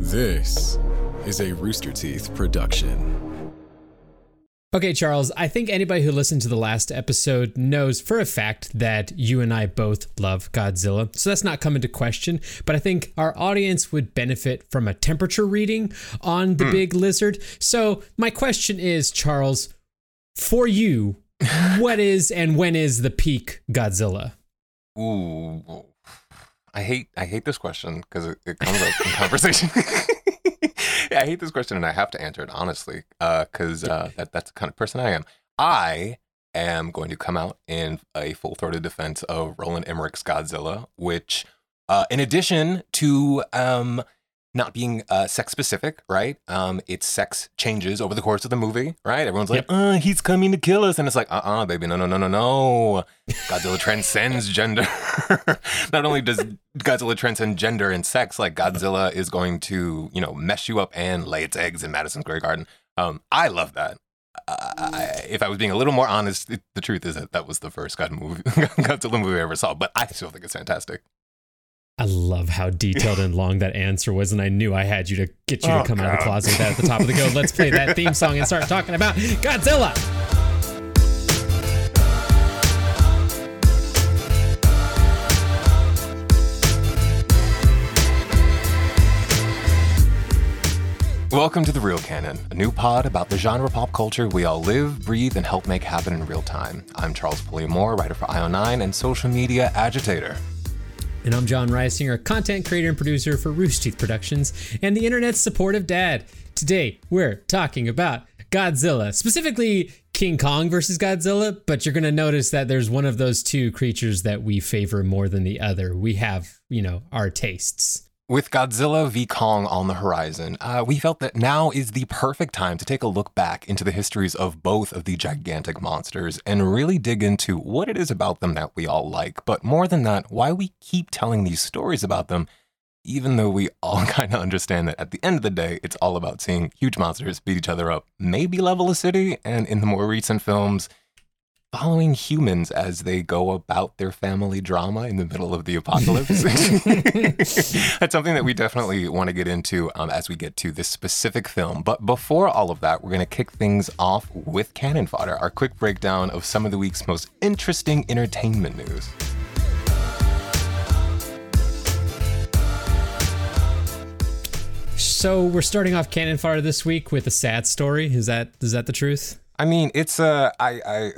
This is a Rooster Teeth production. Okay, Charles, I think anybody who listened to the last episode knows for a fact that you and I both love Godzilla. So that's not come into question. But I think our audience would benefit from a temperature reading on the hmm. big lizard. So my question is, Charles, for you, what is and when is the peak Godzilla? Ooh, I hate I hate this question because it, it comes up in conversation. yeah, I hate this question, and I have to answer it honestly because uh, that that's the kind of person I am. I am going to come out in a full throated defense of Roland Emmerich's Godzilla, which, uh, in addition to um, not being uh, sex specific, right? Um, its sex changes over the course of the movie, right? Everyone's like, uh, he's coming to kill us. And it's like, uh uh baby, no, no, no, no, no. Godzilla transcends gender. not only does Godzilla transcend gender and sex, like Godzilla is going to, you know, mess you up and lay its eggs in Madison Square Garden. Um, I love that. I, I- if I was being a little more honest, it, the truth is that that was the first God movie, Godzilla movie I ever saw, but I still think it's fantastic. I love how detailed and long that answer was, and I knew I had you to get you to Oh, come out of the closet with that at the top of the go. Let's play that theme song and start talking about Godzilla. Welcome to The Real Canon, a new pod about the genre pop culture we all live, breathe, and help make happen in real time. I'm Charles Moore, writer for IO9 and social media agitator. And I'm Jon Risinger, content creator and producer for Rooster Teeth Productions and the internet's supportive dad. Today, we're talking about Godzilla, specifically King Kong versus Godzilla, but you're going to notice that there's one of those two creatures that we favor more than the other. We have, you know, our tastes. With Godzilla v. Kong on the horizon, uh, we felt that now is the perfect time to take a look back into the histories of both of the gigantic monsters and really dig into what it is about them that we all like. But more than that, why we keep telling these stories about them, even though we all kind of understand that at the end of the day, it's all about seeing huge monsters beat each other up, maybe level a city, and in the more recent films, following humans as they go about their family drama in the middle of the apocalypse. That's something that we definitely want to get into um, as we get to this specific film. But before all of that, we're going to kick things off with Canon Fodder, our quick breakdown of some of the week's most interesting entertainment news. So we're starting off Canon Fodder this week with a sad story. Is that is that the truth? I mean, it's uh, I, I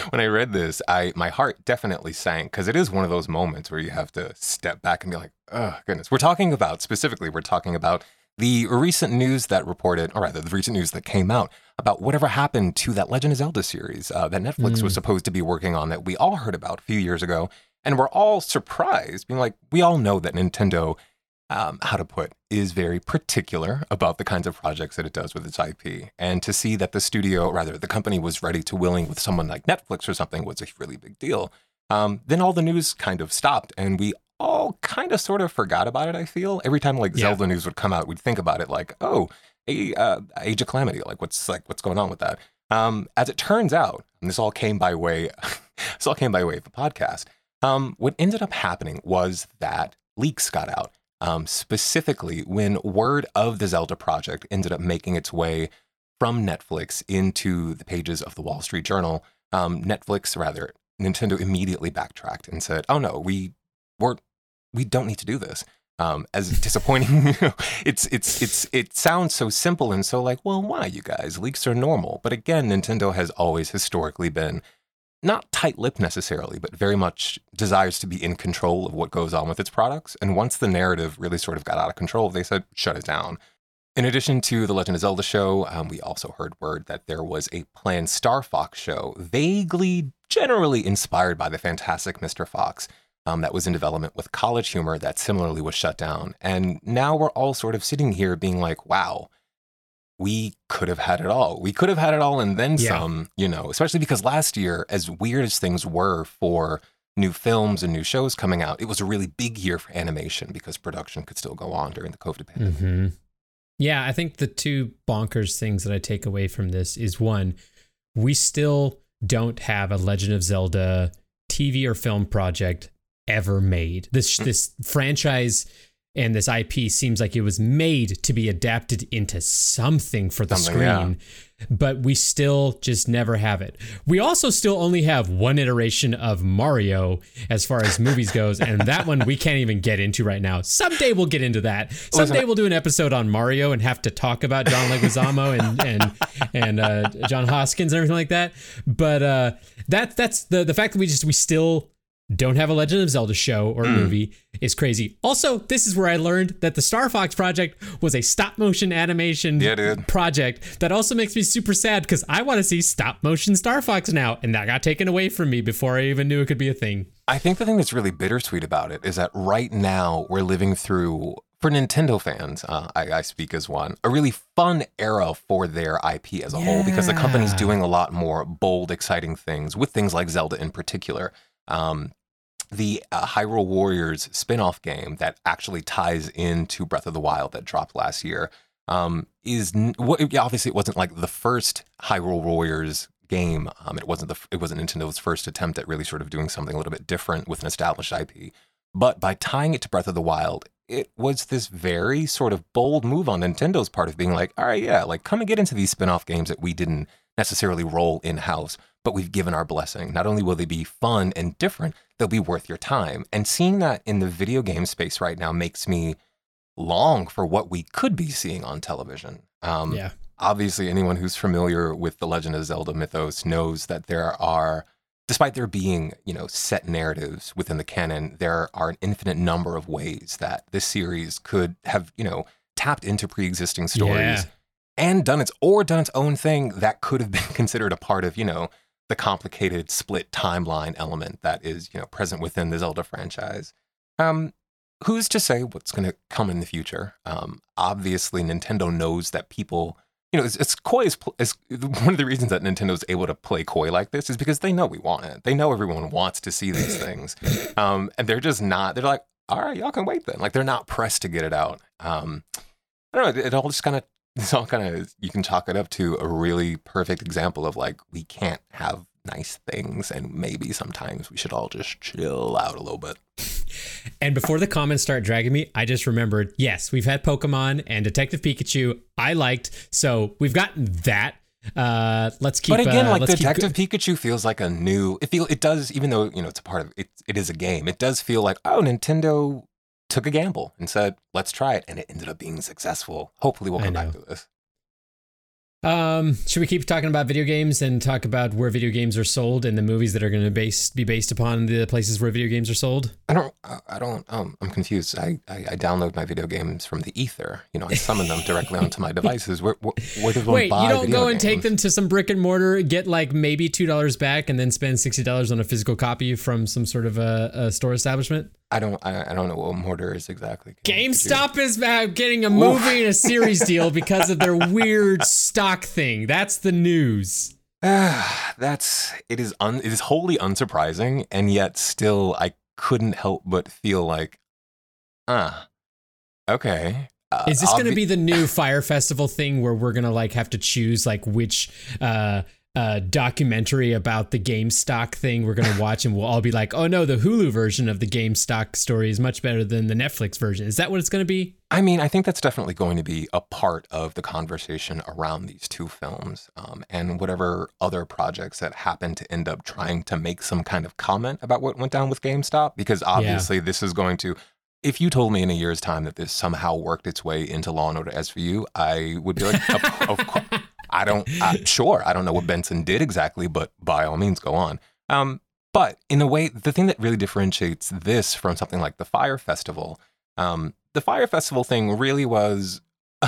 when I read this, I my heart definitely sank because it is one of those moments where you have to step back and be like, oh goodness. We're talking about specifically, we're talking about the recent news that reported, or rather, the recent news that came out about whatever happened to that Legend of Zelda series uh, that Netflix was supposed to be working on that we all heard about a few years ago, and we're all surprised, being like, we all know that Nintendo um, how to put is very particular about the kinds of projects that it does with its IP. And to see that the studio, rather the company, was ready to willing with someone like Netflix or something was a really big deal. Um, then all the news kind of stopped, and we all kind of sort of forgot about it. I feel every time like Yeah. Zelda news would come out, we'd think about it like, oh, a uh, Age of Calamity, like what's like what's going on with that. Um, as it turns out, and this all came by way, this all came by way of the podcast. Um, what ended up happening was that leaks got out um, specifically when word of the Zelda project ended up making its way from Netflix into the pages of the Wall Street Journal. Um, Netflix, rather, Nintendo immediately backtracked and said, "Oh no, we we're we don't need to do this." Um, as disappointing, it's it's it's it sounds so simple and so like, well, why you guys? Leaks are normal, but again, Nintendo has always historically been not tight-lipped necessarily, but very much desires to be in control of what goes on with its products. And once the narrative really sort of got out of control, they said, shut it down. In addition to the Legend of Zelda show, um, we also heard word that there was a planned Star Fox show, vaguely, generally inspired by the fantastic Mr. Fox, um, that was in development with College Humor that similarly was shut down. And now we're all sort of sitting here being like, wow, we could have had it all. We could have had it all and then Yeah. some, you know, especially because last year, as weird as things were for new films and new shows coming out, it was a really big year for animation because production could still go on during the COVID pandemic. hmm Yeah, I think the two bonkers things that I take away from this is one, we still don't have a Legend of Zelda TV or film project ever made. This Mm. this franchise and this IP seems like it was made to be adapted into something for the Something, yeah. screen. But we still just never have it. We also still only have one iteration of Mario as far as movies goes, and that one we can't even get into right now. Someday we'll get into that. Someday we'll do an episode on Mario and have to talk about John Leguizamo and and and uh, John Hoskins and everything like that. But uh, that that's the the fact that we just we still don't have a Legend of Zelda show or Hmm. movie is crazy. Also, this is where I learned that the Star Fox project was a stop motion animation Yeah, dude. project. That also makes me super sad because I want to see stop motion Star Fox now, and that got taken away from me before I even knew it could be a thing. I think the thing that's really bittersweet about it is that right now we're living through, for Nintendo fans, uh, I, I speak as one, a really fun era for their IP as a whole because the company's doing a lot more bold, exciting things with things like Zelda in particular. Um, the uh, Hyrule Warriors spin off game that actually ties into Breath of the Wild that dropped last year um, is yeah, obviously it wasn't like the first Hyrule Warriors game. Um, it wasn't the it wasn't Nintendo's first attempt at really sort of doing something a little bit different with an established IP. But by tying it to Breath of the Wild, it was this very sort of bold move on Nintendo's part of being like, all right, yeah, like come and get into these spin-off games that we didn't necessarily roll in-house, but we've given our blessing. Not only will they be fun and different, they'll be worth your time. And seeing that in the video game space right now makes me long for what we could be seeing on television. Um, yeah. obviously anyone who's familiar with the legend of zelda mythos knows that there are despite there being you know set narratives within the canon there are an infinite number of ways that this series could have you know tapped into pre-existing stories Yeah. and done its or done its own thing that could have been considered a part of you know the complicated split timeline element that is you know present within the zelda franchise um who's to say what's going to come in the future um obviously nintendo knows that people you know, it's, it's coy is, is one of the reasons that Nintendo's able to play coy like this is because they know we want it. They know everyone wants to see these things, um, and they're just not. They're like, all right, y'all can wait then. Like they're not pressed to get it out. Um, I don't know. It all just kind of, it's all kind of. You can chalk it up to a really perfect example of like we can't have nice things, and maybe sometimes we should all just chill out a little bit. And before the comments start dragging me, I just remembered yes, we've had Pokemon and Detective Pikachu. I liked. So we've gotten that. Uh, let's keep. but again, uh, like let's keep Detective Pikachu feels like a new. It feel it does, even though you know it's a part of it. It is a game. It does feel like oh, Nintendo took a gamble and said let's try it, and it ended up being successful. Hopefully, we'll come back to this. Um, should we keep talking about video games and talk about where video games are sold and the movies that are going to base be based upon the places where video games are sold? I don't. I- don't. Um, I'm confused. I, I I download my video games from the ether. You know, I summon them directly onto my devices. Where where, where does one Wait, buy you don't go and take them to some brick and mortar, get like maybe two dollars back, and then spend sixty dollars on a physical copy from some sort of a, a store establishment. I don't. I, I don't know what mortar is exactly. GameStop is uh, getting a movie and a series deal because of their weird stock thing. That's the news. That's it is un, it is wholly unsurprising, and yet still I couldn't help but feel like, ah, okay. Uh, Is this going to be the new Fyre Festival thing where we're going to like have to choose like which uh uh documentary about the GameStop thing we're going to watch and we'll all be like, "Oh no, the Hulu version of the GameStop story is much better than the Netflix version." Is that what it's going to be? I mean, I think that's definitely going to be a part of the conversation around these two films, um, and whatever other projects that happen to end up trying to make some kind of comment about what went down with GameStop, because obviously this is going to. If you told me in a year's time that this somehow worked its way into Law and Order SVU, I would be like, of, of course. I don't, I, sure, I don't know what Benson did exactly, but by all means, go on. Um, but in a way, the thing that really differentiates this from something like the Fyre Festival, um, the Fyre Festival thing really was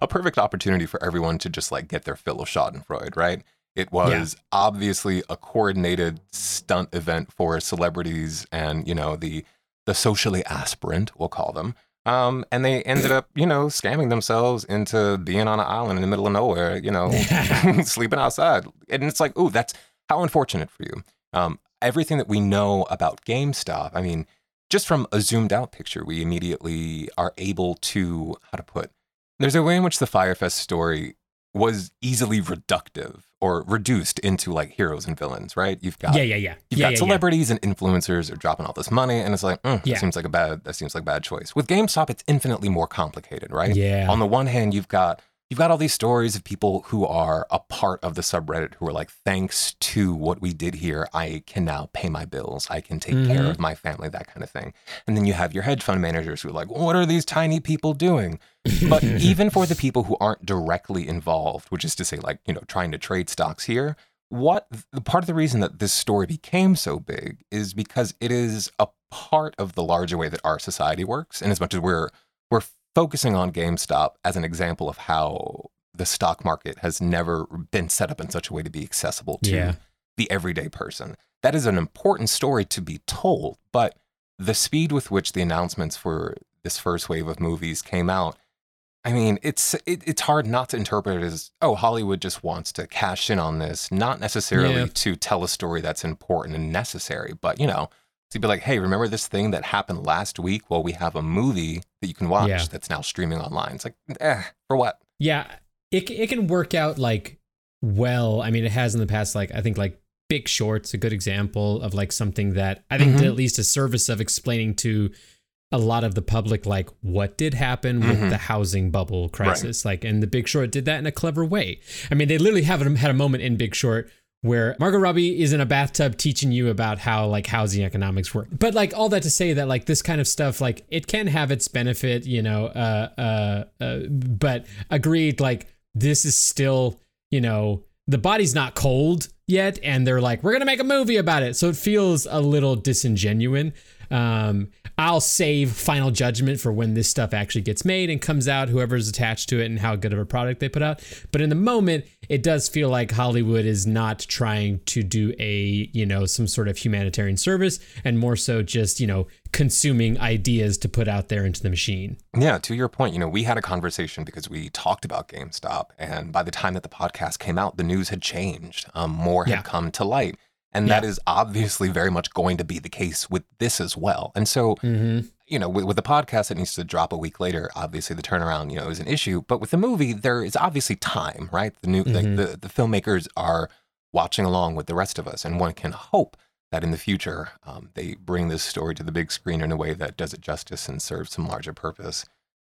a perfect opportunity for everyone to just like get their fill of Schadenfreude, right? It was obviously a coordinated stunt event for celebrities and you know the the socially aspirant, we'll call them. Um, and they ended up, you know, scamming themselves into being on an island in the middle of nowhere, you know, sleeping outside. And it's like, ooh, that's how unfortunate for you. Um, everything that we know about GameStop, I mean, just from a zoomed out picture, we immediately are able to, how to put, there's a way in which the Fyre Fest story was easily reductive or reduced into like heroes and villains, right? You've got yeah, yeah, yeah. You've yeah, got yeah, celebrities and influencers are dropping all this money, and it's like, mm, Yeah. that seems like a bad. That seems like a bad choice. With GameStop, it's infinitely more complicated, right? Yeah. On the one hand, you've got you've got all these stories of people who are a part of the subreddit who are like, thanks to what we did here, I can now pay my bills. I can take care Mhm. of my family, that kind of thing. And then you have your hedge fund managers who are like, what are these tiny people doing? But even for the people who aren't directly involved, which is to say, like, you know, trying to trade stocks here, what the part of the reason that this story became so big is because it is a part of the larger way that our society works. And as much as we're we're focusing on GameStop as an example of how the stock market has never been set up in such a way to be accessible to Yeah. the everyday person. That is an important story to be told, but the speed with which the announcements for this first wave of movies came out, I mean, it's it, it's hard not to interpret it as oh, Hollywood just wants to cash in on this, not necessarily Yeah. to tell a story that's important and necessary, but you know, to be like, hey, remember this thing that happened last week? Well, we have a movie that you can watch Yeah. that's now streaming online. It's like, eh, for what? Yeah, it it can work out like well. I mean, it has in the past. Like I think like Big Short's a good example of like something that I think Mhm. did at least a service of explaining to a lot of the public like what did happen with Mhm. the housing bubble crisis. Like, and the Big Short did that in a clever way. I mean, they literally have had a moment in Big Short where Margot Robbie is in a bathtub teaching you about how like housing economics work. But like all that to say that like this kind of stuff like it can have its benefit, you know, uh uh, uh but agreed like this is still, you know, the body's not cold yet and they're like we're going to make a movie about it. So it feels a little disingenuine. Um I'll save final judgment for when this stuff actually gets made and comes out, whoever's attached to it and how good of a product they put out. But in the moment, it does feel like Hollywood is not trying to do a, you know, some sort of humanitarian service and more so just, you know, consuming ideas to put out there into the machine. Yeah, to your point, you know, we had a conversation because we talked about GameStop, and by the time that the podcast came out, the news had changed. Um, more had Yeah. come to light, and that Yeah. is obviously very much going to be the case with this as well. And so, Mm-hmm. you know, with, with the podcast that needs to drop a week later, obviously the turnaround, you know, is an issue. But with the movie, there is obviously time, right? The new, like, Mhm. the the filmmakers are watching along with the rest of us, and one can hope that in the future um, they bring this story to the big screen in a way that does it justice and serves some larger purpose.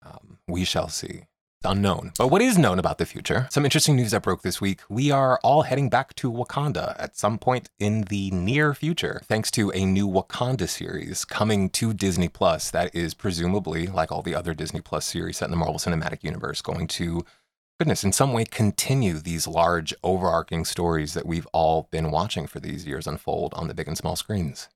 Um, we shall see. Unknown. But what is known about the future? Some interesting news that broke this week. We are all heading back to Wakanda at some point in the near future, thanks to a new Wakanda series coming to Disney Plus that is presumably, like all the other Disney Plus series set in the Marvel Cinematic Universe, going to goodness, in some way continue these large overarching stories that we've all been watching for these years unfold on the big and small screens.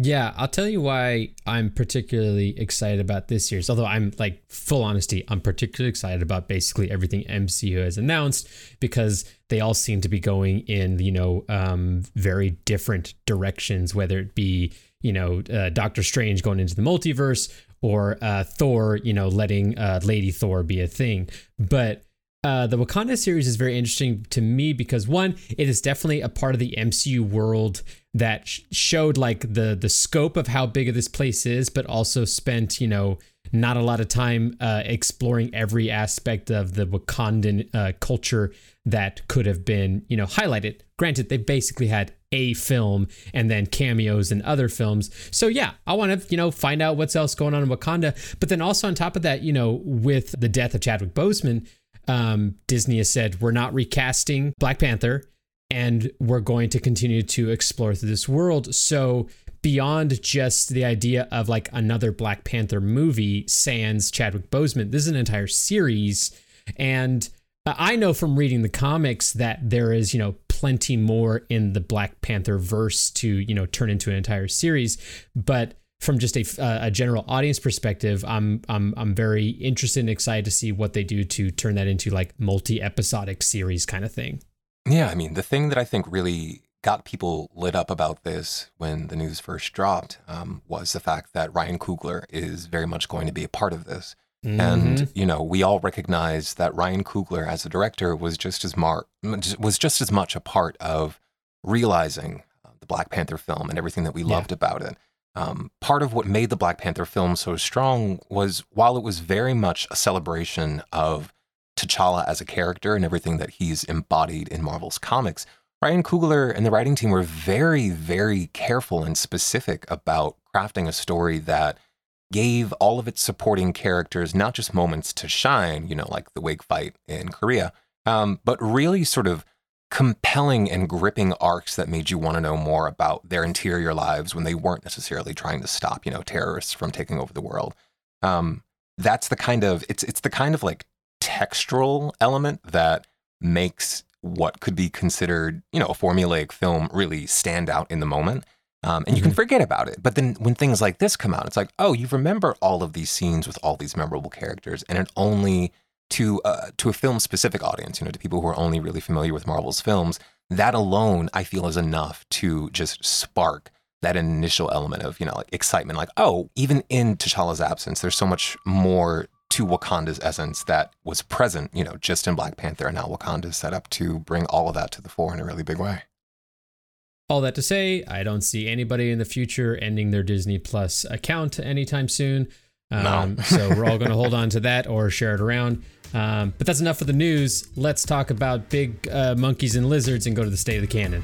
Yeah, I'll tell you why I'm particularly excited about this series. Although I'm like full honesty, I'm particularly excited about basically everything MCU has announced because they all seem to be going in, you know, um, very different directions. Whether it be, you know, uh, Doctor Strange going into the multiverse or uh, Thor, you know, letting uh, Lady Thor be a thing. But uh, the Wakanda series is very interesting to me because one, it is definitely a part of the MCU world that sh- showed like the the scope of how big of this place is, but also spent you know not a lot of time uh, exploring every aspect of the Wakandan uh, culture that could have been you know highlighted. Granted, they basically had a film and then cameos in other films. So yeah, I want to you know find out what's else going on in Wakanda. But then also on top of that, you know, with the death of Chadwick Boseman, um, Disney has said we're not recasting Black Panther and we're going to continue to explore through this world. So beyond just the idea of like another Black Panther movie, sans Chadwick Boseman, this is an entire series. And uh, I know from reading the comics that there is, you know, plenty more in the Black Panther verse to, you know, turn into an entire series. But from just a, uh, a general audience perspective, I'm I'm I'm very interested and excited to see what they do to turn that into like multi-episodic series kind of thing. Yeah, I mean, the thing that I think really got people lit up about this when the news first dropped um, was the fact that Ryan Coogler is very much going to be a part of this. Mm-hmm. And you know, we all recognize that Ryan Coogler, as a director, was just as mar- was just as much a part of realizing uh, the Black Panther film and everything that we Yeah. loved about it. Um, part of what made the Black Panther film so strong was while it was very much a celebration of T'Challa as a character and everything that he's embodied in Marvel's comics, Ryan Coogler and the writing team were very, very careful and specific about crafting a story that gave all of its supporting characters not just moments to shine, you know, like the wig fight in Korea, um, but really sort of compelling and gripping arcs that made you want to know more about their interior lives when they weren't necessarily trying to stop, you know, terrorists from taking over the world. Um, that's the kind of it's it's the kind of like textural element that makes what could be considered, you know, a formulaic film really stand out in the moment. Um, and you can mm-hmm. forget about it. But then when things like this come out, it's like, oh, you remember all of these scenes with all these memorable characters, and it only to uh, to a film specific audience, you know, to people who are only really familiar with Marvel's films. That alone, I feel, is enough to just spark that initial element of you know like excitement. Like, oh, even in T'Challa's absence, there's so much more Wakanda's essence that was present, you know, just in Black Panther, and now Wakanda's set up to bring all of that to the fore in a really big way. All that to say, I don't see anybody in the future ending their Disney Plus account anytime soon. Um, no. so we're all going to hold on to that or share it around. Um, but that's enough for the news. Let's talk about big uh, monkeys and lizards and go to the state of the canon.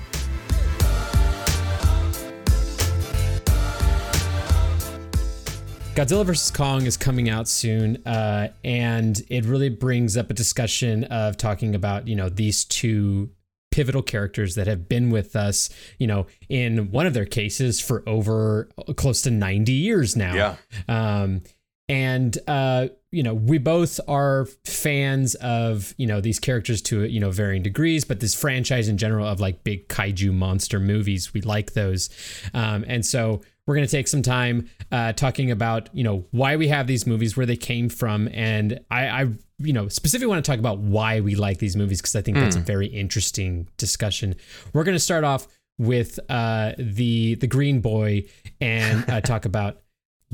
Godzilla vs. Kong is coming out soon, uh, and it really brings up a discussion of talking about, you know, these two pivotal characters that have been with us, you know, in one of their cases for over close to 90 years now. Yeah. Um, and uh, you know we both are fans of you know these characters to you know varying degrees but this franchise in general of like big kaiju monster movies we like those um, and so we're going to take some time uh, talking about you know why we have these movies where they came from and i, I you know specifically want to talk about why we like these movies because i think mm. that's a hmm. very interesting discussion we're going to start off with uh, the the green boy and uh, talk about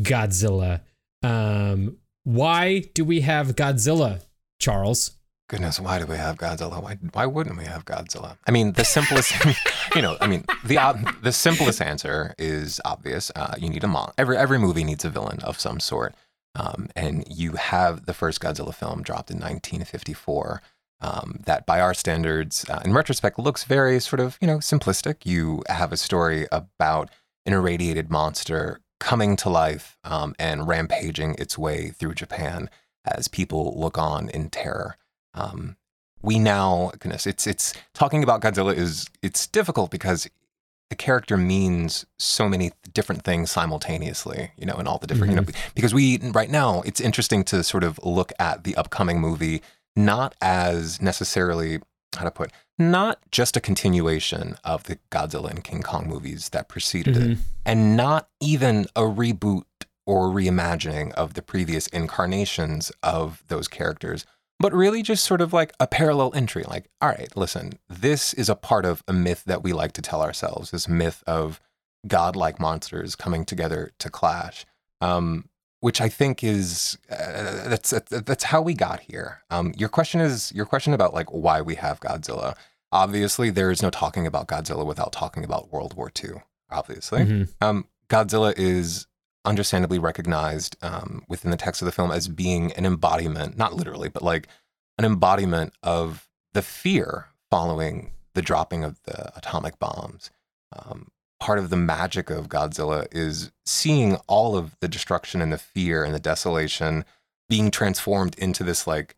godzilla um, why do we have godzilla charles goodness, why do we have Godzilla? Why, why wouldn't we have Godzilla? I mean, the simplest, you know, I mean, the the simplest answer is obvious. Uh, you need a mon. Every every movie needs a villain of some sort, um, and you have the first Godzilla film dropped in 1954. Um, that, by our standards, uh, in retrospect, looks very sort of you know simplistic. You have a story about an irradiated monster coming to life um, and rampaging its way through Japan as people look on in terror. Um, we now, goodness, it's it's talking about Godzilla is it's difficult because the character means so many different things simultaneously, you know, and all the different, mm-hmm. you know, mm-hmm. because we right now it's interesting to sort of look at the upcoming movie not as necessarily how to put not just a continuation of the Godzilla and King Kong movies that preceded mm-hmm. it, and not even a reboot or reimagining of the previous incarnations of those characters, but really just sort of like a parallel entry. Like, all right, listen, this is a part of a myth that we like to tell ourselves this myth of godlike monsters coming together to clash. Um, which I think is uh, that's that's how we got here. Um, your question is your question about like why we have Godzilla. Obviously, there is no talking about Godzilla without talking about World War II. Obviously, mm-hmm. um, Godzilla is understandably recognized um, within the text of the film as being an embodiment, not literally, but like an embodiment of the fear following the dropping of the atomic bombs. Um, part of the magic of Godzilla is seeing all of the destruction and the fear and the desolation being transformed into this like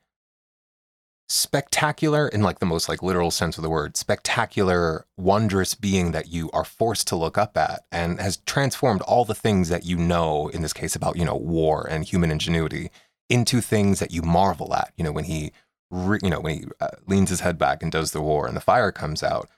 spectacular in like the most like literal sense of the word spectacular wondrous being that you are forced to look up at and has transformed all the things that you know in this case about you know war and human ingenuity into things that you marvel at. You know when he re- you know when he uh, leans his head back and does the war and the fire comes out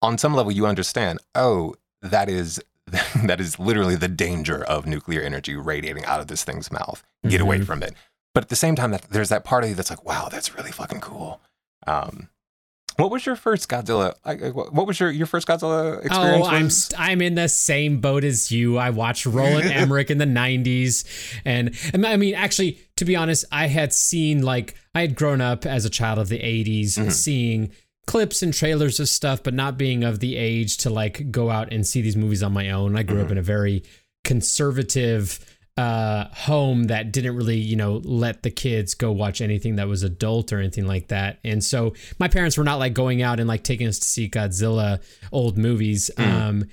on some level you understand oh that is that is literally the danger of nuclear energy radiating out of this thing's mouth. Get mm-hmm. away from it but at the same time, that there's that part of you that's like, wow, that's really fucking cool. Um, what was your first Godzilla? What was your, your first Godzilla experience? Oh, I'm I'm in the same boat as you. I watched Roland Emmerich in the '90s, and, and I mean, actually, to be honest, I had seen like I had grown up as a child of the '80s, mm-hmm. seeing clips and trailers of stuff, but not being of the age to like go out and see these movies on my own. I grew mm-hmm. up in a very conservative uh, home that didn't really, you know, let the kids go watch anything that was adult or anything like that. And so my parents were not like going out and like taking us to see Godzilla old movies. Mm. Um,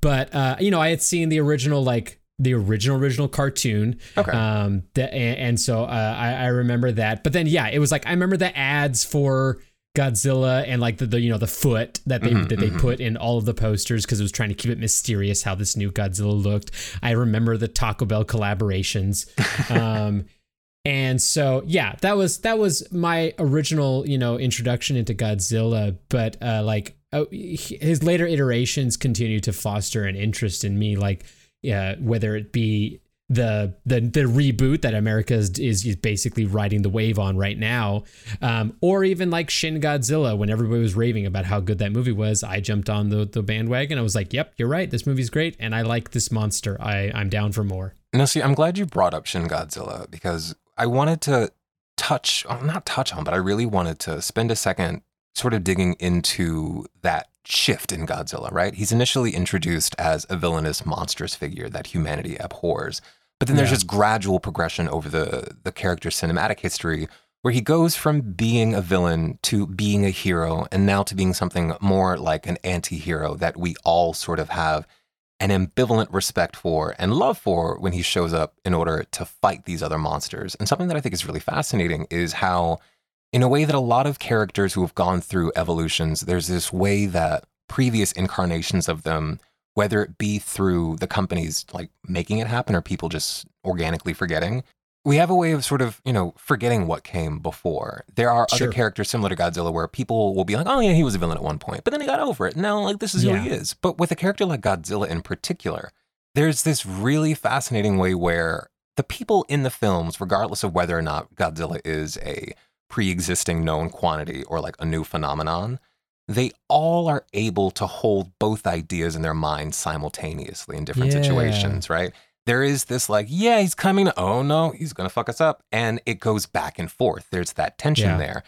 but uh, you know, I had seen the original like the original original cartoon. Okay. Um, the, and, and so uh, I, I remember that. But then yeah, it was like I remember the ads for Godzilla and like the, the you know the foot that they mm-hmm, that they mm-hmm. put in all of the posters because it was trying to keep it mysterious how this new Godzilla looked. I remember the Taco Bell collaborations. um, and so yeah, that was that was my original you know introduction into Godzilla. But uh, like uh, his later iterations continue to foster an interest in me, like yeah, whether it be the the the reboot that America is, is basically riding the wave on right now, um, or even like Shin Godzilla when everybody was raving about how good that movie was. I jumped on the the bandwagon. I was like, "Yep, you're right. This movie's great, and I like this monster. I I'm down for more." No, see, I'm glad you brought up Shin Godzilla because I wanted to touch, well, not touch on, but I really wanted to spend a second sort of digging into that shift in Godzilla, right? He's initially introduced as a villainous, monstrous figure that humanity abhors. But then there's yeah. this gradual progression over the the character's cinematic history where he goes from being a villain to being a hero and now to being something more like an anti-hero that we all sort of have an ambivalent respect for and love for when he shows up in order to fight these other monsters. And something that I think is really fascinating is how in a way that a lot of characters who have gone through evolutions, there's this way that previous incarnations of them whether it be through the companies like making it happen or people just organically forgetting. We have a way of sort of, you know, forgetting what came before. There are sure. other characters similar to Godzilla where people will be like, oh, yeah, he was a villain at one point, but then he got over it. Now, like, this is yeah. who he is. But with a character like Godzilla in particular, there's this really fascinating way where the people in the films, regardless of whether or not Godzilla is a pre existing known quantity or like a new phenomenon, they all are able to hold both ideas in their minds simultaneously in different yeah. situations, right? There is this like, yeah, he's coming. Oh no, he's gonna fuck us up, and it goes back and forth. There's that tension yeah. there.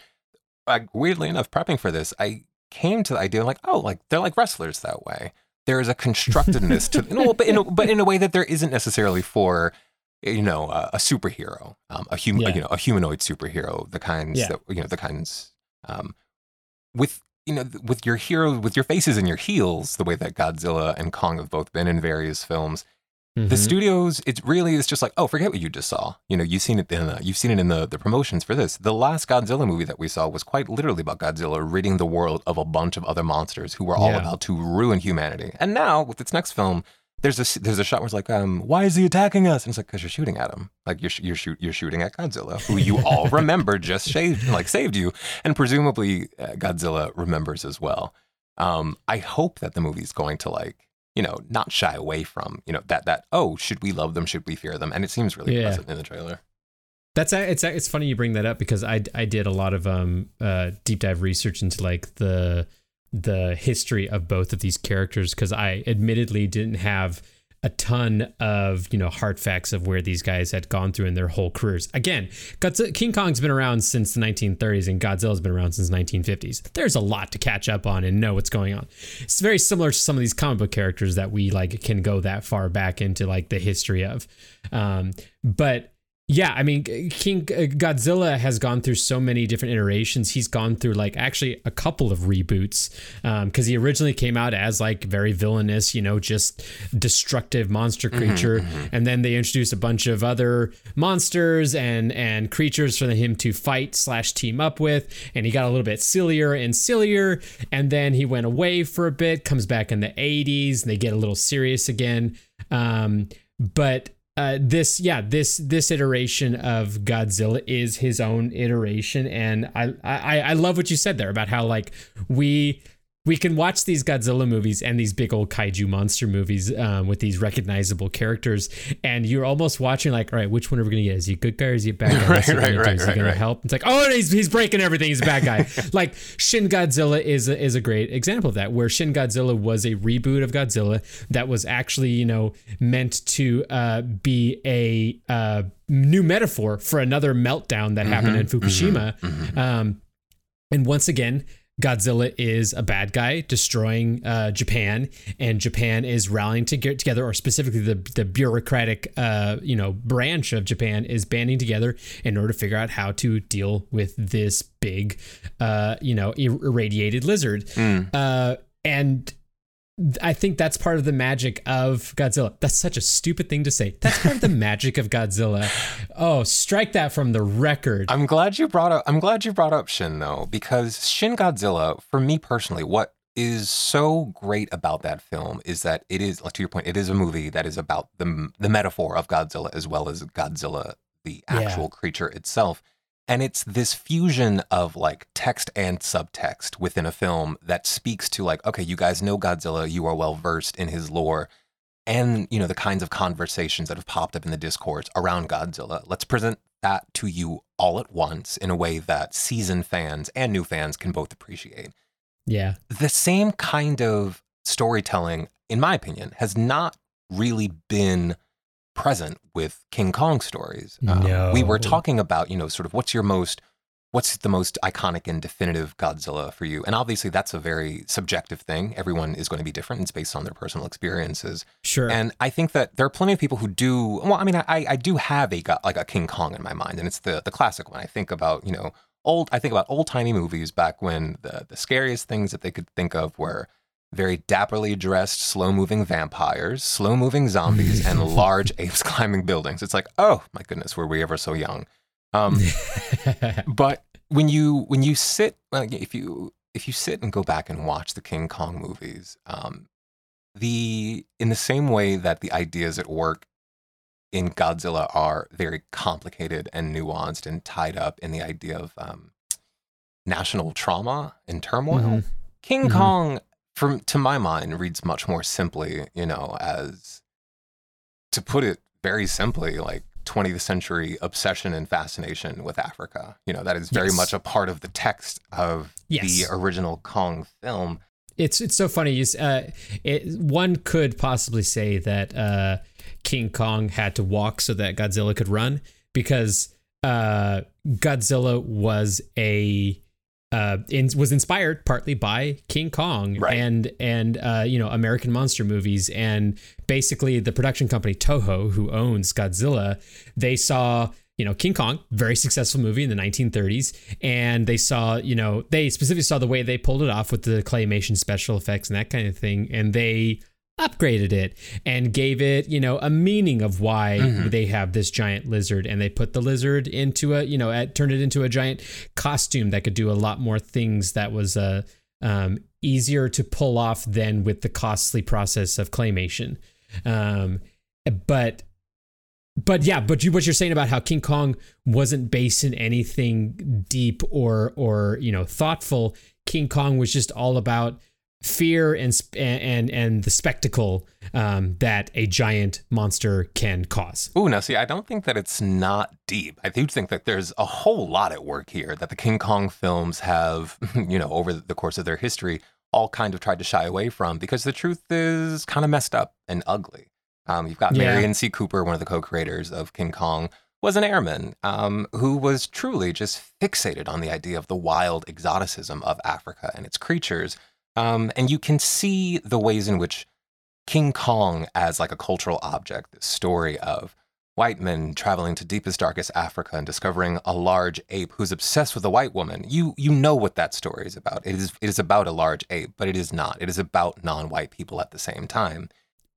Like weirdly enough, prepping for this, I came to the idea like, oh, like they're like wrestlers that way. There is a constructedness to, no, but in a, but in a way that there isn't necessarily for you know a, a superhero, um, a human, yeah. you know, a humanoid superhero, the kinds yeah. that you know, the kinds um, with you know, with your hero, with your faces and your heels, the way that Godzilla and Kong have both been in various films, mm-hmm. the studios, it really is just like, oh, forget what you just saw. You know, you've seen it in, the, you've seen it in the the promotions for this. The last Godzilla movie that we saw was quite literally about Godzilla ridding the world of a bunch of other monsters who were all yeah. about to ruin humanity. And now with its next film, there's a there's a shot where it's like, um, why is he attacking us? And it's like, because you're shooting at him. Like you're you're shoot you're shooting at Godzilla, who you all remember just saved like saved you, and presumably uh, Godzilla remembers as well. Um, I hope that the movie's going to like you know not shy away from you know that that oh should we love them should we fear them and it seems really yeah. present in the trailer. That's it's it's funny you bring that up because I I did a lot of um uh deep dive research into like the the history of both of these characters because I admittedly didn't have a ton of you know hard facts of where these guys had gone through in their whole careers. Again, Godzilla, King Kong's been around since the 1930s and Godzilla's been around since 1950s. There's a lot to catch up on and know what's going on. It's very similar to some of these comic book characters that we like can go that far back into like the history of. Um, but yeah, I mean, King uh, Godzilla has gone through so many different iterations. He's gone through like actually a couple of reboots because um, he originally came out as like very villainous, you know, just destructive monster mm-hmm, creature, mm-hmm, mm-hmm. and then they introduced a bunch of other monsters and and creatures for him to fight slash team up with, and he got a little bit sillier and sillier, and then he went away for a bit, comes back in the '80s, and they get a little serious again. Um, but uh, this yeah this this iteration of Godzilla is his own iteration, and I I I love what you said there about how like we we can watch these Godzilla movies and these big old kaiju monster movies um, with these recognizable characters, and you're almost watching like, all right, which one are we gonna get? Is he a good guy or is he a bad guy? right, right, right, is he gonna right. help? It's like, oh, he's, he's breaking everything. He's a bad guy. like Shin Godzilla is a, is a great example of that, where Shin Godzilla was a reboot of Godzilla that was actually you know meant to uh, be a uh, new metaphor for another meltdown that mm-hmm, happened in Fukushima. Mm-hmm, mm-hmm. Um, and once again Godzilla is a bad guy destroying uh, Japan, and Japan is rallying to get together, or specifically the the bureaucratic, uh, you know, branch of Japan is banding together in order to figure out how to deal with this big, uh, you know, irradiated lizard. Mm. and I think that's part of the magic of Godzilla. That's such a stupid thing to say. That's part of the magic of Godzilla. Oh, strike that from the record. I'm glad you brought up I'm glad you brought up Shin though because Shin Godzilla for me personally what is so great about that film is that it is like to your point it is a movie that is about the the metaphor of Godzilla as well as Godzilla the actual yeah. creature itself. And it's this fusion of like text and subtext within a film that speaks to like, okay, you guys know Godzilla, you are well versed in his lore, and you know the kinds of conversations that have popped up in the discourse around Godzilla. Let's present that to you all at once in a way that seasoned fans and new fans can both appreciate. Yeah. The same kind of storytelling, in my opinion, has not really been present with King Kong stories. No. Uh, we were talking about, you know, sort of what's your most, what's the most iconic and definitive Godzilla for you? And obviously, that's a very subjective thing. Everyone is going to be different. It's based on their personal experiences. Sure. And I think that there are plenty of people who do. Well, I mean, I, I do have a like a King Kong in my mind, and it's the the classic one. I think about, you know, old. I think about old timey movies back when the the scariest things that they could think of were very dapperly dressed, slow moving vampires, slow moving zombies, and large apes climbing buildings. It's like, oh my goodness, were we ever so young? Um, but when you when you sit, if you if you sit and go back and watch the King Kong movies, um, the in the same way that the ideas at work in Godzilla are very complicated and nuanced and tied up in the idea of um, national trauma and turmoil. Mm-hmm. King mm-hmm. Kong from to my mind reads much more simply you know as to put it very simply like 20th century obsession and fascination with africa you know that is very yes. much a part of the text of yes. the original kong film it's it's so funny you, uh, it, one could possibly say that uh, king kong had to walk so that godzilla could run because uh, godzilla was a uh, in, was inspired partly by King Kong right. and and uh, you know American monster movies. And basically the production company Toho who owns Godzilla they saw you know King Kong very successful movie in the 1930s and they saw you know they specifically saw the way they pulled it off with the claymation special effects and that kind of thing. And they upgraded it and gave it, you know, a meaning of why mm-hmm. they have this giant lizard and they put the lizard into a, you know, turned it into a giant costume that could do a lot more things that was uh, um, easier to pull off than with the costly process of claymation. Um, but but yeah, but you, what you're saying about how King Kong wasn't based in anything deep or or you know thoughtful. King Kong was just all about fear and and and the spectacle um, that a giant monster can cause. Oh, now see, I don't think that it's not deep. I do think that there's a whole lot at work here that the King Kong films have, you know, over the course of their history, all kind of tried to shy away from because the truth is kind of messed up and ugly. Um, you've got yeah. Merian C. Cooper, one of the co-creators of King Kong, was an airman um, who was truly just fixated on the idea of the wild exoticism of Africa and its creatures um, and you can see the ways in which King Kong, as like a cultural object, this story of white men traveling to deepest, darkest Africa and discovering a large ape who's obsessed with a white woman. You you know what that story is about. It is it is about a large ape, but it is not. It is about non-white people at the same time.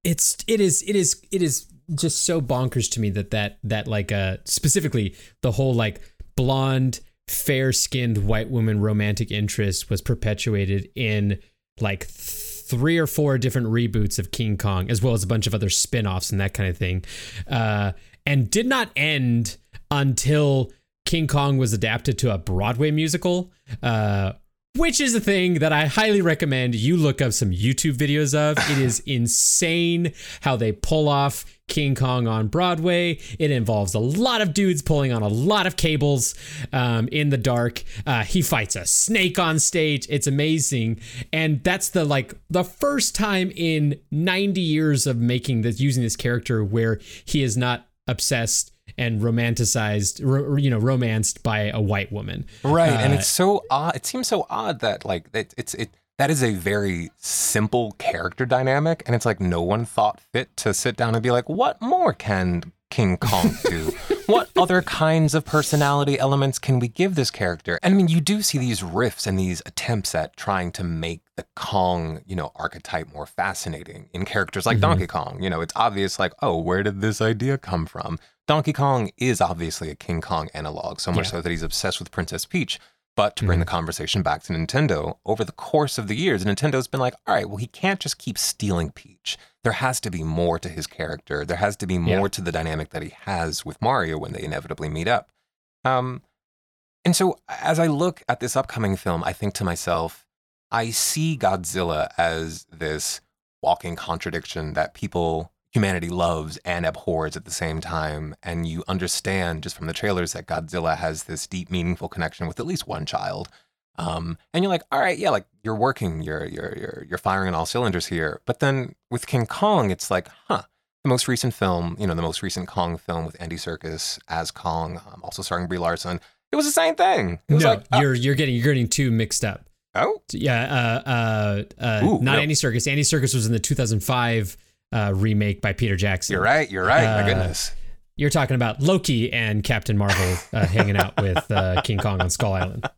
It's it is it is it is just so bonkers to me that that that like uh specifically the whole like blonde fair skinned white woman romantic interest was perpetuated in like three or four different reboots of King Kong, as well as a bunch of other spin offs and that kind of thing. Uh, and did not end until King Kong was adapted to a Broadway musical. Uh, which is a thing that I highly recommend you look up some YouTube videos of. It is insane how they pull off King Kong on Broadway. It involves a lot of dudes pulling on a lot of cables um, in the dark. Uh, he fights a snake on stage. It's amazing, and that's the like the first time in 90 years of making this using this character where he is not obsessed and romanticized, ro- you know, romanced by a white woman. Right, and Uh, it's so odd. It seems so odd that like it, it's it that is a very simple character dynamic, and it's like no one thought fit to sit down and be like, what more can King Kong do? what other kinds of personality elements can we give this character? And I mean, you do see these riffs and these attempts at trying to make the Kong, you know, archetype more fascinating in characters like Mhm. Donkey Kong. You know, it's obvious like, oh, where did this idea come from? Donkey Kong is obviously a King Kong analog, so much Yeah. so that he's obsessed with Princess Peach. But to bring the conversation back to Nintendo, over the course of the years, Nintendo's been like, all right, well, he can't just keep stealing Peach. There has to be more to his character. There has to be more Yeah. to the dynamic that he has with Mario when they inevitably meet up. Um, and so as I look at this upcoming film, I think to myself, I see Godzilla as this walking contradiction that people, humanity loves and abhors at the same time. And you understand just from the trailers that Godzilla has this deep, meaningful connection with at least one child. Um, and you're like, all right, yeah, like you're working, you're you're you're you're firing on all cylinders here. But then with King Kong, it's like, huh. The most recent film, you know, the most recent Kong film with Andy Serkis as Kong, um, also starring Brie Larson, it was the same thing. It was no, like, oh, you're you're getting you're getting two mixed up. oh, Yeah, uh, uh, uh, Ooh, not no. Andy Serkis. Andy Serkis was in the 2005 uh, remake by Peter Jackson. you're right, you're right. Uh, My goodness. You're talking about Loki and Captain Marvel uh, hanging out with uh, King Kong on Skull Island.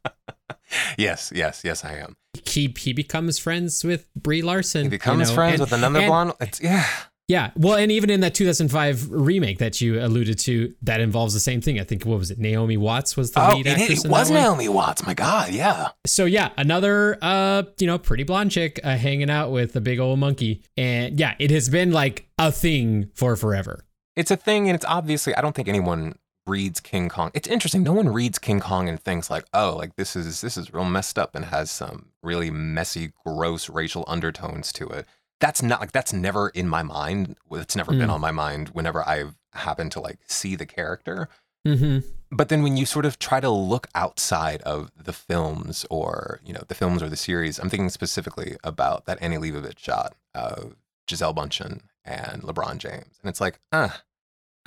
Yes, yes, yes, I am. He he becomes friends with Brie Larson. He you becomes know, friends and- with another and- blonde. It's yeah. Yeah, well, and even in that 2005 remake that you alluded to, that involves the same thing. I think what was it? Naomi Watts was the Oh, lead it, actress it in was that one. Naomi Watts. My God, yeah. So yeah, another uh, you know, pretty blonde chick uh, hanging out with a big old monkey, and yeah, it has been like a thing for forever. It's a thing, and it's obviously. I don't think anyone reads King Kong. It's interesting. No one reads King Kong and thinks like, oh, like this is this is real messed up and has some really messy, gross racial undertones to it. That's not like that's never in my mind. It's never been Mm. on my mind whenever I've happened to like see the character. Mm-hmm. but then when you sort of try to look outside of the films or you know the films or the series i'm thinking specifically about that annie leibovitz shot of gisele bundchen and lebron james and it's like ah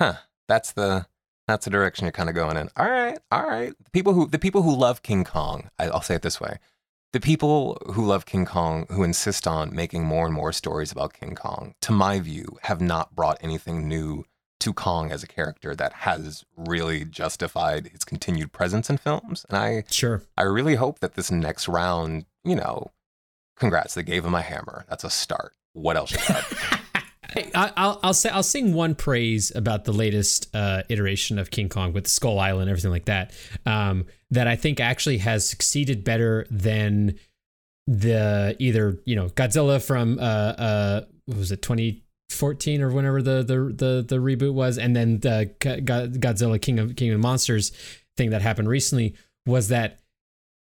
huh that's the that's the direction you're kind of going in all right all right the people who the people who love king kong I, i'll say it this way the people who love King Kong, who insist on making more and more stories about King Kong, to my view, have not brought anything new to Kong as a character that has really justified his continued presence in films. And I, Sure. I really hope that this next round, you know, congrats, they gave him a hammer. That's a start. What else? Should I I, I'll I'll say I'll sing one praise about the latest uh, iteration of King Kong with Skull Island, and everything like that. Um, that I think actually has succeeded better than the either you know Godzilla from uh uh what was it 2014 or whenever the the the, the reboot was, and then the Go- Go- Godzilla King of King of Monsters thing that happened recently was that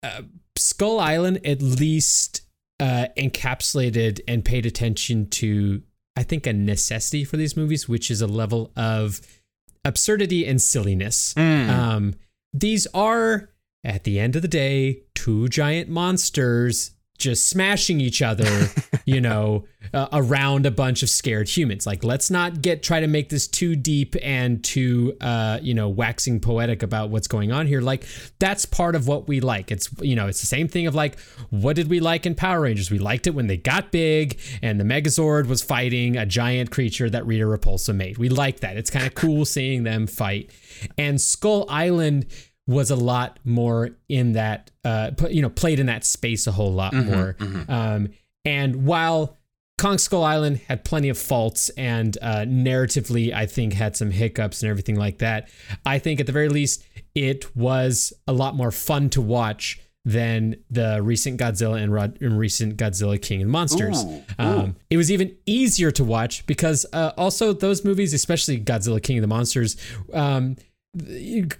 uh, Skull Island at least uh, encapsulated and paid attention to I think a necessity for these movies, which is a level of absurdity and silliness. Mm. Um, these are, at the end of the day, two giant monsters just smashing each other, you know, uh, around a bunch of scared humans. Like, let's not get try to make this too deep and too, uh, you know, waxing poetic about what's going on here. Like, that's part of what we like. It's, you know, it's the same thing of like, what did we like in Power Rangers? We liked it when they got big and the Megazord was fighting a giant creature that Rita Repulsa made. We like that. It's kind of cool seeing them fight. And Skull Island was a lot more in that, uh, you know, played in that space a whole lot more. Um, and while Kong Skull Island had plenty of faults and uh, narratively, I think, had some hiccups and everything like that. I think at the very least, it was a lot more fun to watch than the recent Godzilla and, Rod- and recent Godzilla King and Monsters. Ooh, Um, it was even easier to watch because uh, also those movies, especially Godzilla King of the Monsters, um,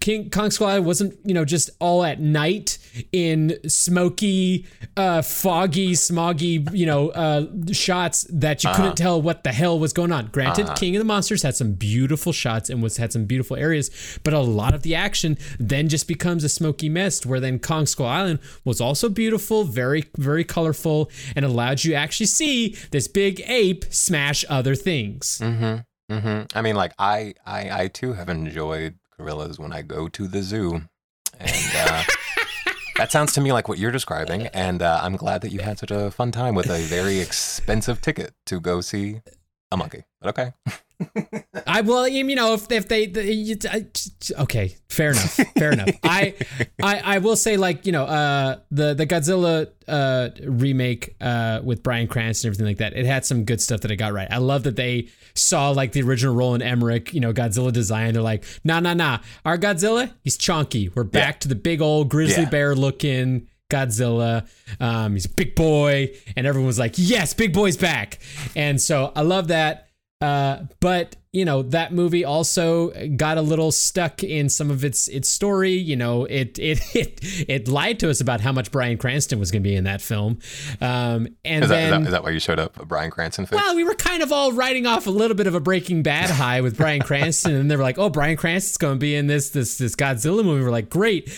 King Kong Skull Island wasn't you know just all at night in smoky, uh, foggy, smoggy you know uh, shots that you couldn't tell what the hell was going on. Granted, King of the Monsters had some beautiful shots and was had some beautiful areas, but a lot of the action then just becomes a smoky mist. Where then Kong Skull Island was also beautiful, very very colorful, and allowed you actually see this big ape smash other things. Mm-hmm. Mm-hmm. I mean, like I, I, I too have enjoyed gorillas when I go to the zoo, and uh, that sounds to me like what you're describing. And uh, I'm glad that you had such a fun time with a very expensive ticket to go see a monkey. But okay. I well, you know, if if they, I, okay, fair enough, fair enough. I, I I will say like you know, uh, the the Godzilla uh remake uh with Bryan Cranston and everything like that. It had some good stuff that it got right. I love that they saw like the original Roland Emmerich, you know, Godzilla design. They're like, nah, nah, nah. Our Godzilla, he's chunky. We're back yeah. to the big old grizzly yeah. bear looking. Godzilla. Um, he's a big boy, and everyone was like, "Yes, big boy's back." And so I love that. Uh, but you know that movie also got a little stuck in some of its its story. You know, it it it it lied to us about how much Bryan Cranston was going to be in that film. Um, and is that, then is that, is that why you showed up, a Bryan Cranston film? Well, we were kind of all writing off a little bit of a Breaking Bad high with Bryan Cranston, and they were like, "Oh, Bryan Cranston's going to be in this this this Godzilla movie." We're like, "Great."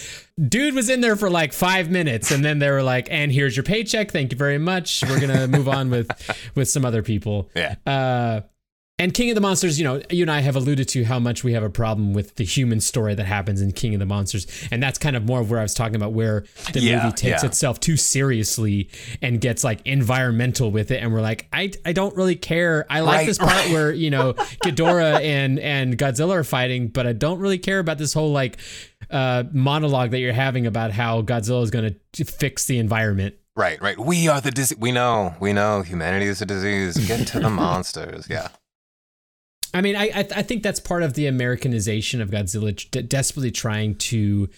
Dude was in there for like five minutes, and then they were like, "And here's your paycheck. Thank you very much. We're gonna move on with with some other people." Yeah. Uh, and King of the Monsters, you know, you and I have alluded to how much we have a problem with the human story that happens in King of the Monsters. And that's kind of more of where I was talking about where the yeah, movie takes yeah. itself too seriously and gets like environmental with it. And we're like, I, I don't really care. I like right, this part right. where, you know, Ghidorah and, and Godzilla are fighting, but I don't really care about this whole like uh, monologue that you're having about how Godzilla is going to fix the environment. Right, right. We are the disease. We know, we know humanity is a disease. Get to the monsters. Yeah. I mean, I I, I think that's part of the Americanization of Godzilla, d- desperately trying to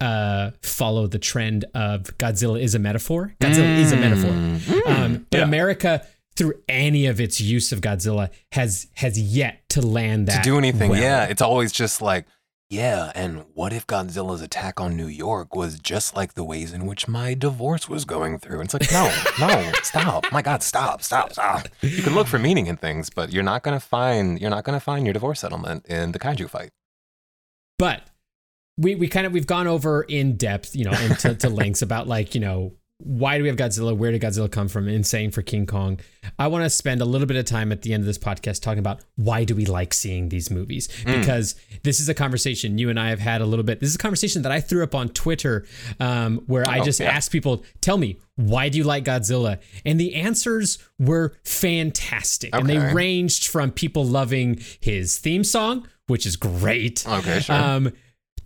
uh, follow the trend of Godzilla is a metaphor. Godzilla mm. is a metaphor. Mm. Um, but yeah. America, through any of its use of Godzilla, has has yet to land that to do anything. Well. Yeah, it's always just like yeah, and what if Godzilla's attack on New York was just like the ways in which my divorce was going through? And it's like, no, no, stop. My God, stop, stop, stop. You can look for meaning in things, but you're not gonna find you're not gonna find your divorce settlement in the kaiju fight. But we we kind of we've gone over in depth, you know, into to lengths about like, you know, why do we have Godzilla? Where did Godzilla come from? Insane for King Kong. I want to spend a little bit of time at the end of this podcast talking about why do we like seeing these movies? Mm. Because this is a conversation you and I have had a little bit. This is a conversation that I threw up on Twitter um, where oh, I just yeah. asked people, tell me, why do you like Godzilla? And the answers were fantastic. Okay. And they ranged from people loving his theme song, which is great. Okay, sure. Um,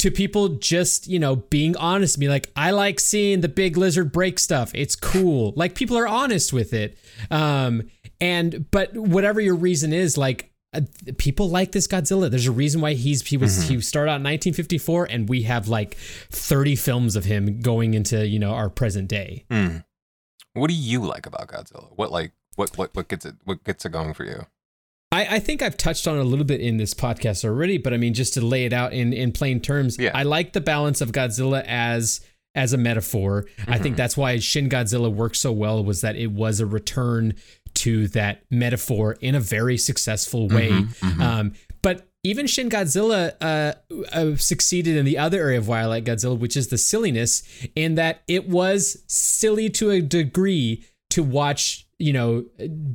to people just, you know, being honest, me. like, I like seeing the big lizard break stuff. It's cool. Like people are honest with it. Um, and but whatever your reason is, like uh, people like this Godzilla. There's a reason why he's he was mm-hmm. he started out in 1954, and we have like 30 films of him going into you know our present day. Mm. What do you like about Godzilla? What like what what what gets it what gets it going for you? I, I, think I've touched on a little bit in this podcast already, but I mean, just to lay it out in, in plain terms, yeah. I like the balance of Godzilla as as a metaphor. Mm-hmm. I think mm-hmm. that's why Shin Godzilla worked so well was that it was a return to that metaphor in a very successful way. Mm-hmm, mm-hmm. Um, but even Shin Godzilla uh, uh, succeeded in the other area of why I like Godzilla, which is the silliness, in that it was silly to a degree to watch you know,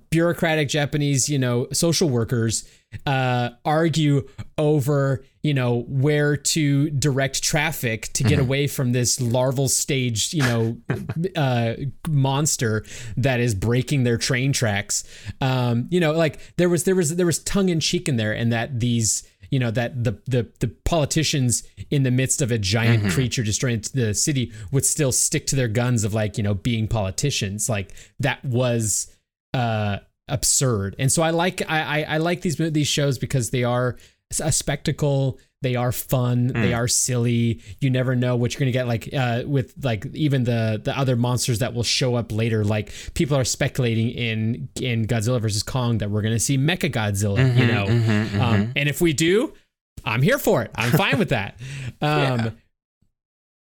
bureaucratic Japanese, you know, social workers uh, argue over, you know, where to direct traffic to get mm-hmm. away from this larval stage, you know, uh, monster that is breaking their train tracks. Um, you know, like there was there was there was tongue in cheek in there, and that these you know that the the the politicians in the midst of a giant mm-hmm. creature destroying the city would still stick to their guns of like you know being politicians like that was uh absurd and so i like i i, I like these these shows because they are a spectacle they are fun. Mm. they are silly. You never know what you're gonna get like uh, with like even the the other monsters that will show up later. Like people are speculating in in godzilla versus kong that we're gonna see mecha godzilla mm-hmm, you know? mm-hmm, mm-hmm. Um, and if we do i'm here for it. I'm fine with that. Um, yeah.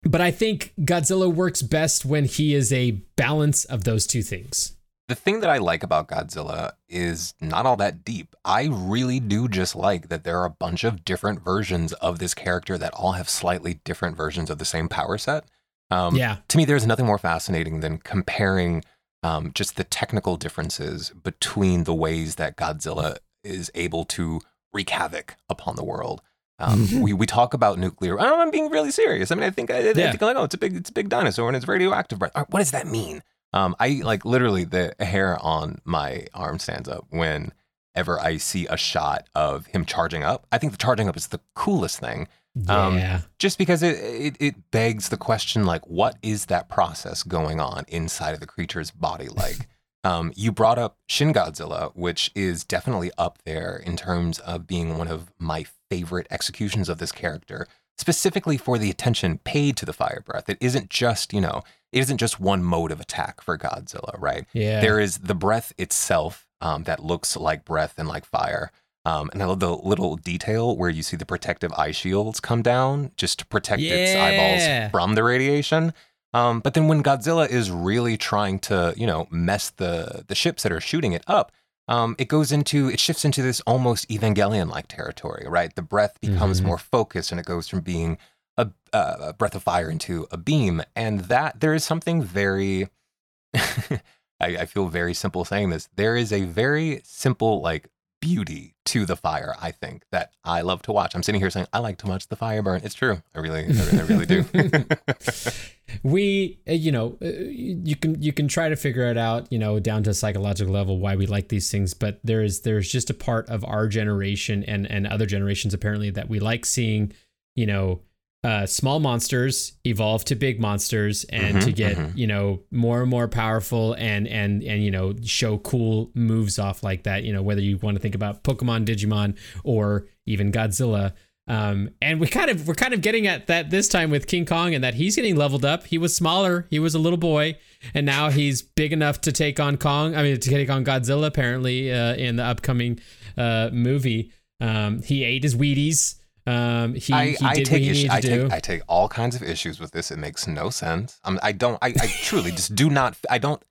but i think godzilla works best when he is a balance of those two things the thing that I like about Godzilla is not all that deep. I really do just like that there are a bunch of different versions of this character that all have slightly different versions of the same power set. Um, yeah. To me, there's nothing more fascinating than comparing um, just the technical differences between the ways that Godzilla is able to wreak havoc upon the world. Um, we we talk about nuclear. I'm being really serious. I mean, I think I, I Yeah. think like, oh, it's a big it's a big dinosaur and it's radioactive. Right, What does that mean? Um, I like literally the hair on my arm stands up whenever I see a shot of him charging up. I think the charging up is the coolest thing Um, Yeah. just because it, it it begs the question like what is that process going on inside of the creature's body like um, you brought up shin godzilla which is definitely up there in terms of being one of my favorite executions of this character specifically for the attention paid to the fire breath it isn't just you know it isn't just one mode of attack for godzilla right yeah. there is the breath itself um, that looks like breath and like fire. Um, and I love the little detail where you see the protective eye shields come down just to protect its eyeballs from the radiation. Um, but then when Godzilla is really trying to, you know, mess the the ships that are shooting it up, um, it goes into it shifts into this almost Evangelion like territory, right? The breath becomes Mhm. more focused and it goes from being a, a breath of fire into a beam, and that there is something very I, I feel very simple saying this. There is a very simple like beauty to the fire. I think that I love to watch. I'm sitting here saying I like to watch the fire burn. It's true. I really, I really, I really do. we uh, you know uh, you can you can try to figure it out you know down to a psychological level why we like these things but there is there's just a part of our generation and and other generations apparently that we like seeing you know uh, small monsters evolve to big monsters and Mhm, to get mhm. you know more and more powerful and and and you know show cool moves off like that you know whether you want to think about Pokemon Digimon or even Godzilla um, and we kind of we're kind of getting at that this time with King Kong and that he's getting leveled up. He was smaller, he was a little boy, and now he's big enough to take on Kong. I mean, to take on Godzilla. Apparently, uh, in the upcoming uh, movie, um, he ate his Wheaties. Um, he, I, he I take issue. I take I take all kinds of issues with this. It makes no sense. I'm, I don't. I, I truly just do not. I don't.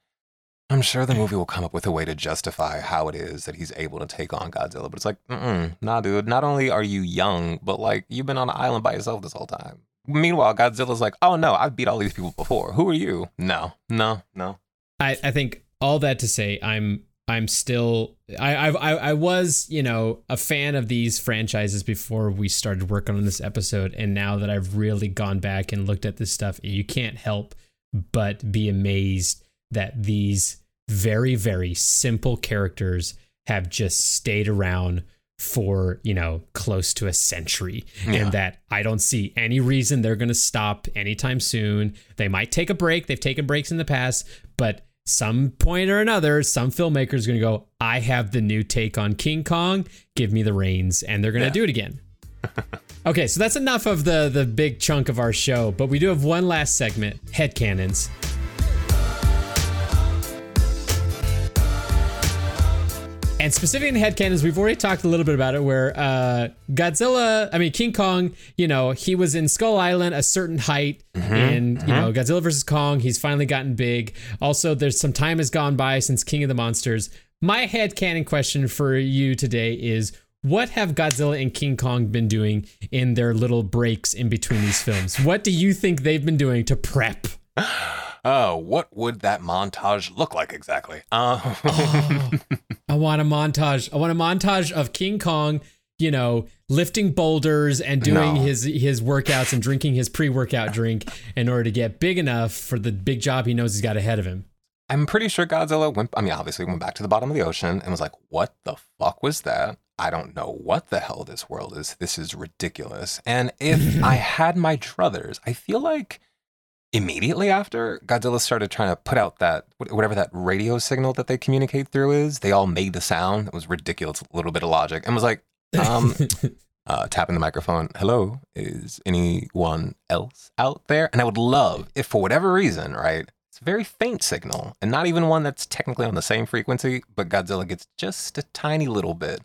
I'm sure the movie will come up with a way to justify how it is that he's able to take on Godzilla, but it's like, mm nah, dude. Not only are you young, but like you've been on an island by yourself this whole time. Meanwhile, Godzilla's like, oh no, I've beat all these people before. Who are you? No, no, no. I, I think all that to say I'm I'm still I, I I was you know a fan of these franchises before we started working on this episode and now that I've really gone back and looked at this stuff you can't help but be amazed that these very very simple characters have just stayed around for you know close to a century Yeah. and that I don't see any reason they're going to stop anytime soon. They might take a break. They've taken breaks in the past, but some point or another, some filmmaker is going to go, I have the new take on King Kong. Give me the reins. And they're going to Yeah. do it again. okay, so that's enough of the, the big chunk of our show, but we do have one last segment headcanons. And specifically in headcanons, we've already talked a little bit about it where uh, Godzilla, I mean, King Kong, you know, he was in Skull Island a certain height and, you know, Godzilla versus Kong, he's finally gotten big. Also, there's some time has gone by since King of the Monsters. My headcanon question for you today is what have Godzilla and King Kong been doing in their little breaks in between these films? What do you think they've been doing to prep? Oh, what would that montage look like exactly? Uh, I want a montage. I want a montage of King Kong, you know, lifting boulders and doing No. his his workouts and drinking his pre-workout drink in order to get big enough for the big job he knows he's got ahead of him. I'm pretty sure Godzilla went, I mean, obviously went back to the bottom of the ocean and was like, what the fuck was that? I don't know what the hell this world is. This is ridiculous. And if I had my druthers, I feel like immediately after Godzilla started trying to put out that, whatever that radio signal that they communicate through is, they all made the sound. It was ridiculous, a little bit of logic, and was like, um, uh, tapping the microphone. Hello, is anyone else out there? And I would love if, for whatever reason, right, it's a very faint signal and not even one that's technically on the same frequency, but Godzilla gets just a tiny little bit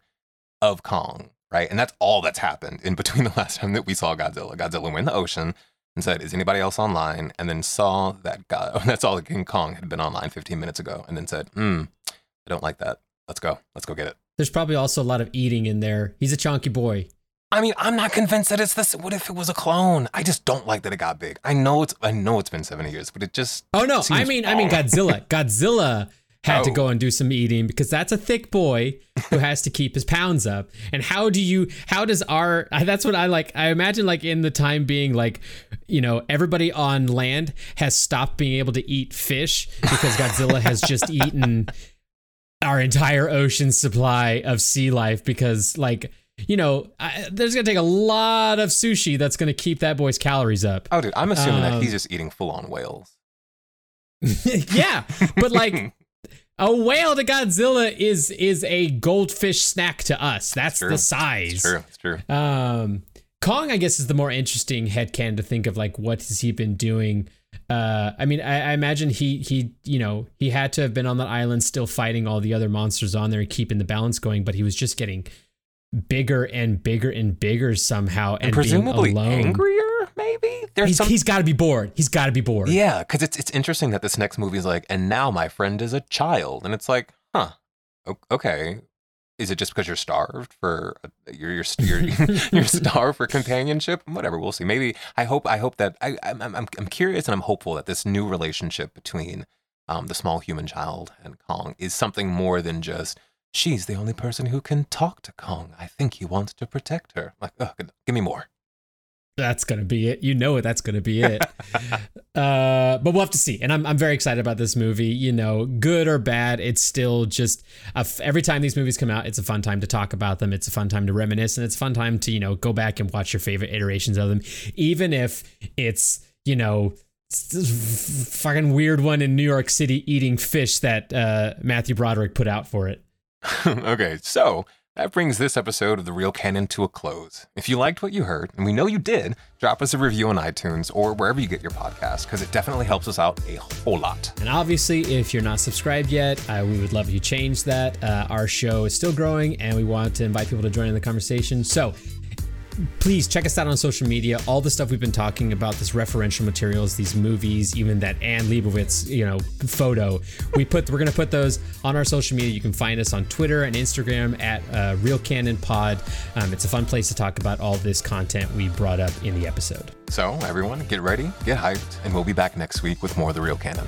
of Kong, right? And that's all that's happened in between the last time that we saw Godzilla. Godzilla went in the ocean and said, "Is anybody else online?" And then saw that God, that's all that King Kong had been online 15 minutes ago, and then said, "Hmm, I don't like that. Let's go. Let's go get it." There's probably also a lot of eating in there. He's a chunky boy. I mean, I'm not convinced that it's this. What if it was a clone? I just don't like that it got big. I know it's. I know it's been 70 years, but it just. Oh no, I mean I mean. Godzilla. Godzilla had to Oh. go and do some eating because that's a thick boy who has to keep his pounds up. And how do you, how does our, that's what I like. I imagine like in the time being, like, you know, everybody on land has stopped being able to eat fish because Godzilla has just eaten our entire ocean supply of sea life because, like, you know, I, there's going to take a lot of sushi that's going to keep that boy's calories up. Oh, dude, I'm assuming that Um, he's just eating full on whales. yeah, but like a whale to Godzilla is is a goldfish snack to us. That's the size. It's true. It's true. Um, Kong, I guess, is the more interesting headcan to think of. Like, what has he been doing? Uh, I mean, I, I imagine he he you know he had to have been on that island still fighting all the other monsters on there and keeping the balance going, but he was just getting bigger and bigger and bigger somehow, and, And presumably being alone. angrier. There's He's, some. he's got to be bored. He's got to be bored. yeah, because it's it's interesting that this next movie is like, and now my friend is a child, and it's like, huh, okay. Is it just because you're starved for uh, you're you're you're, you're starved for companionship? Whatever, we'll see. Maybe I hope I hope that I I'm I'm I'm curious and I'm hopeful that this new relationship between um the small human child and Kong is something more than just she's the only person who can talk to Kong. I think he wants to protect her. Like, oh, give me more. That's gonna be it. You know it. That's gonna be it. uh, but we'll have to see. And I'm I'm very excited about this movie. You know, good or bad, it's still just a f- every time these movies come out, it's a fun time to talk about them. It's a fun time to reminisce, and it's a fun time to you know go back and watch your favorite iterations of them, even if it's you know. Fucking weird one in New York City eating fish that uh, Matthew Broderick put out for it. okay, so that brings this episode of The Real Canon to a close. If you liked what you heard, and we know you did, drop us a review on iTunes or wherever you get your podcast, because it definitely helps us out a whole lot. And obviously, if you're not subscribed yet, uh, we would love if you change that. Uh, our show is still growing, and we want to invite people to join in the conversation. So please check us out on social media. All the stuff we've been talking about, this referential materials, these movies, even that Anne Leibovitz, you know, photo. We put we're gonna put those on our social media. You can find us on Twitter and Instagram at uh, Real Canon Pod. Um, it's a fun place to talk about all this content we brought up in the episode. So, everyone, get ready, get hyped, and we'll be back next week with more of The Real Canon.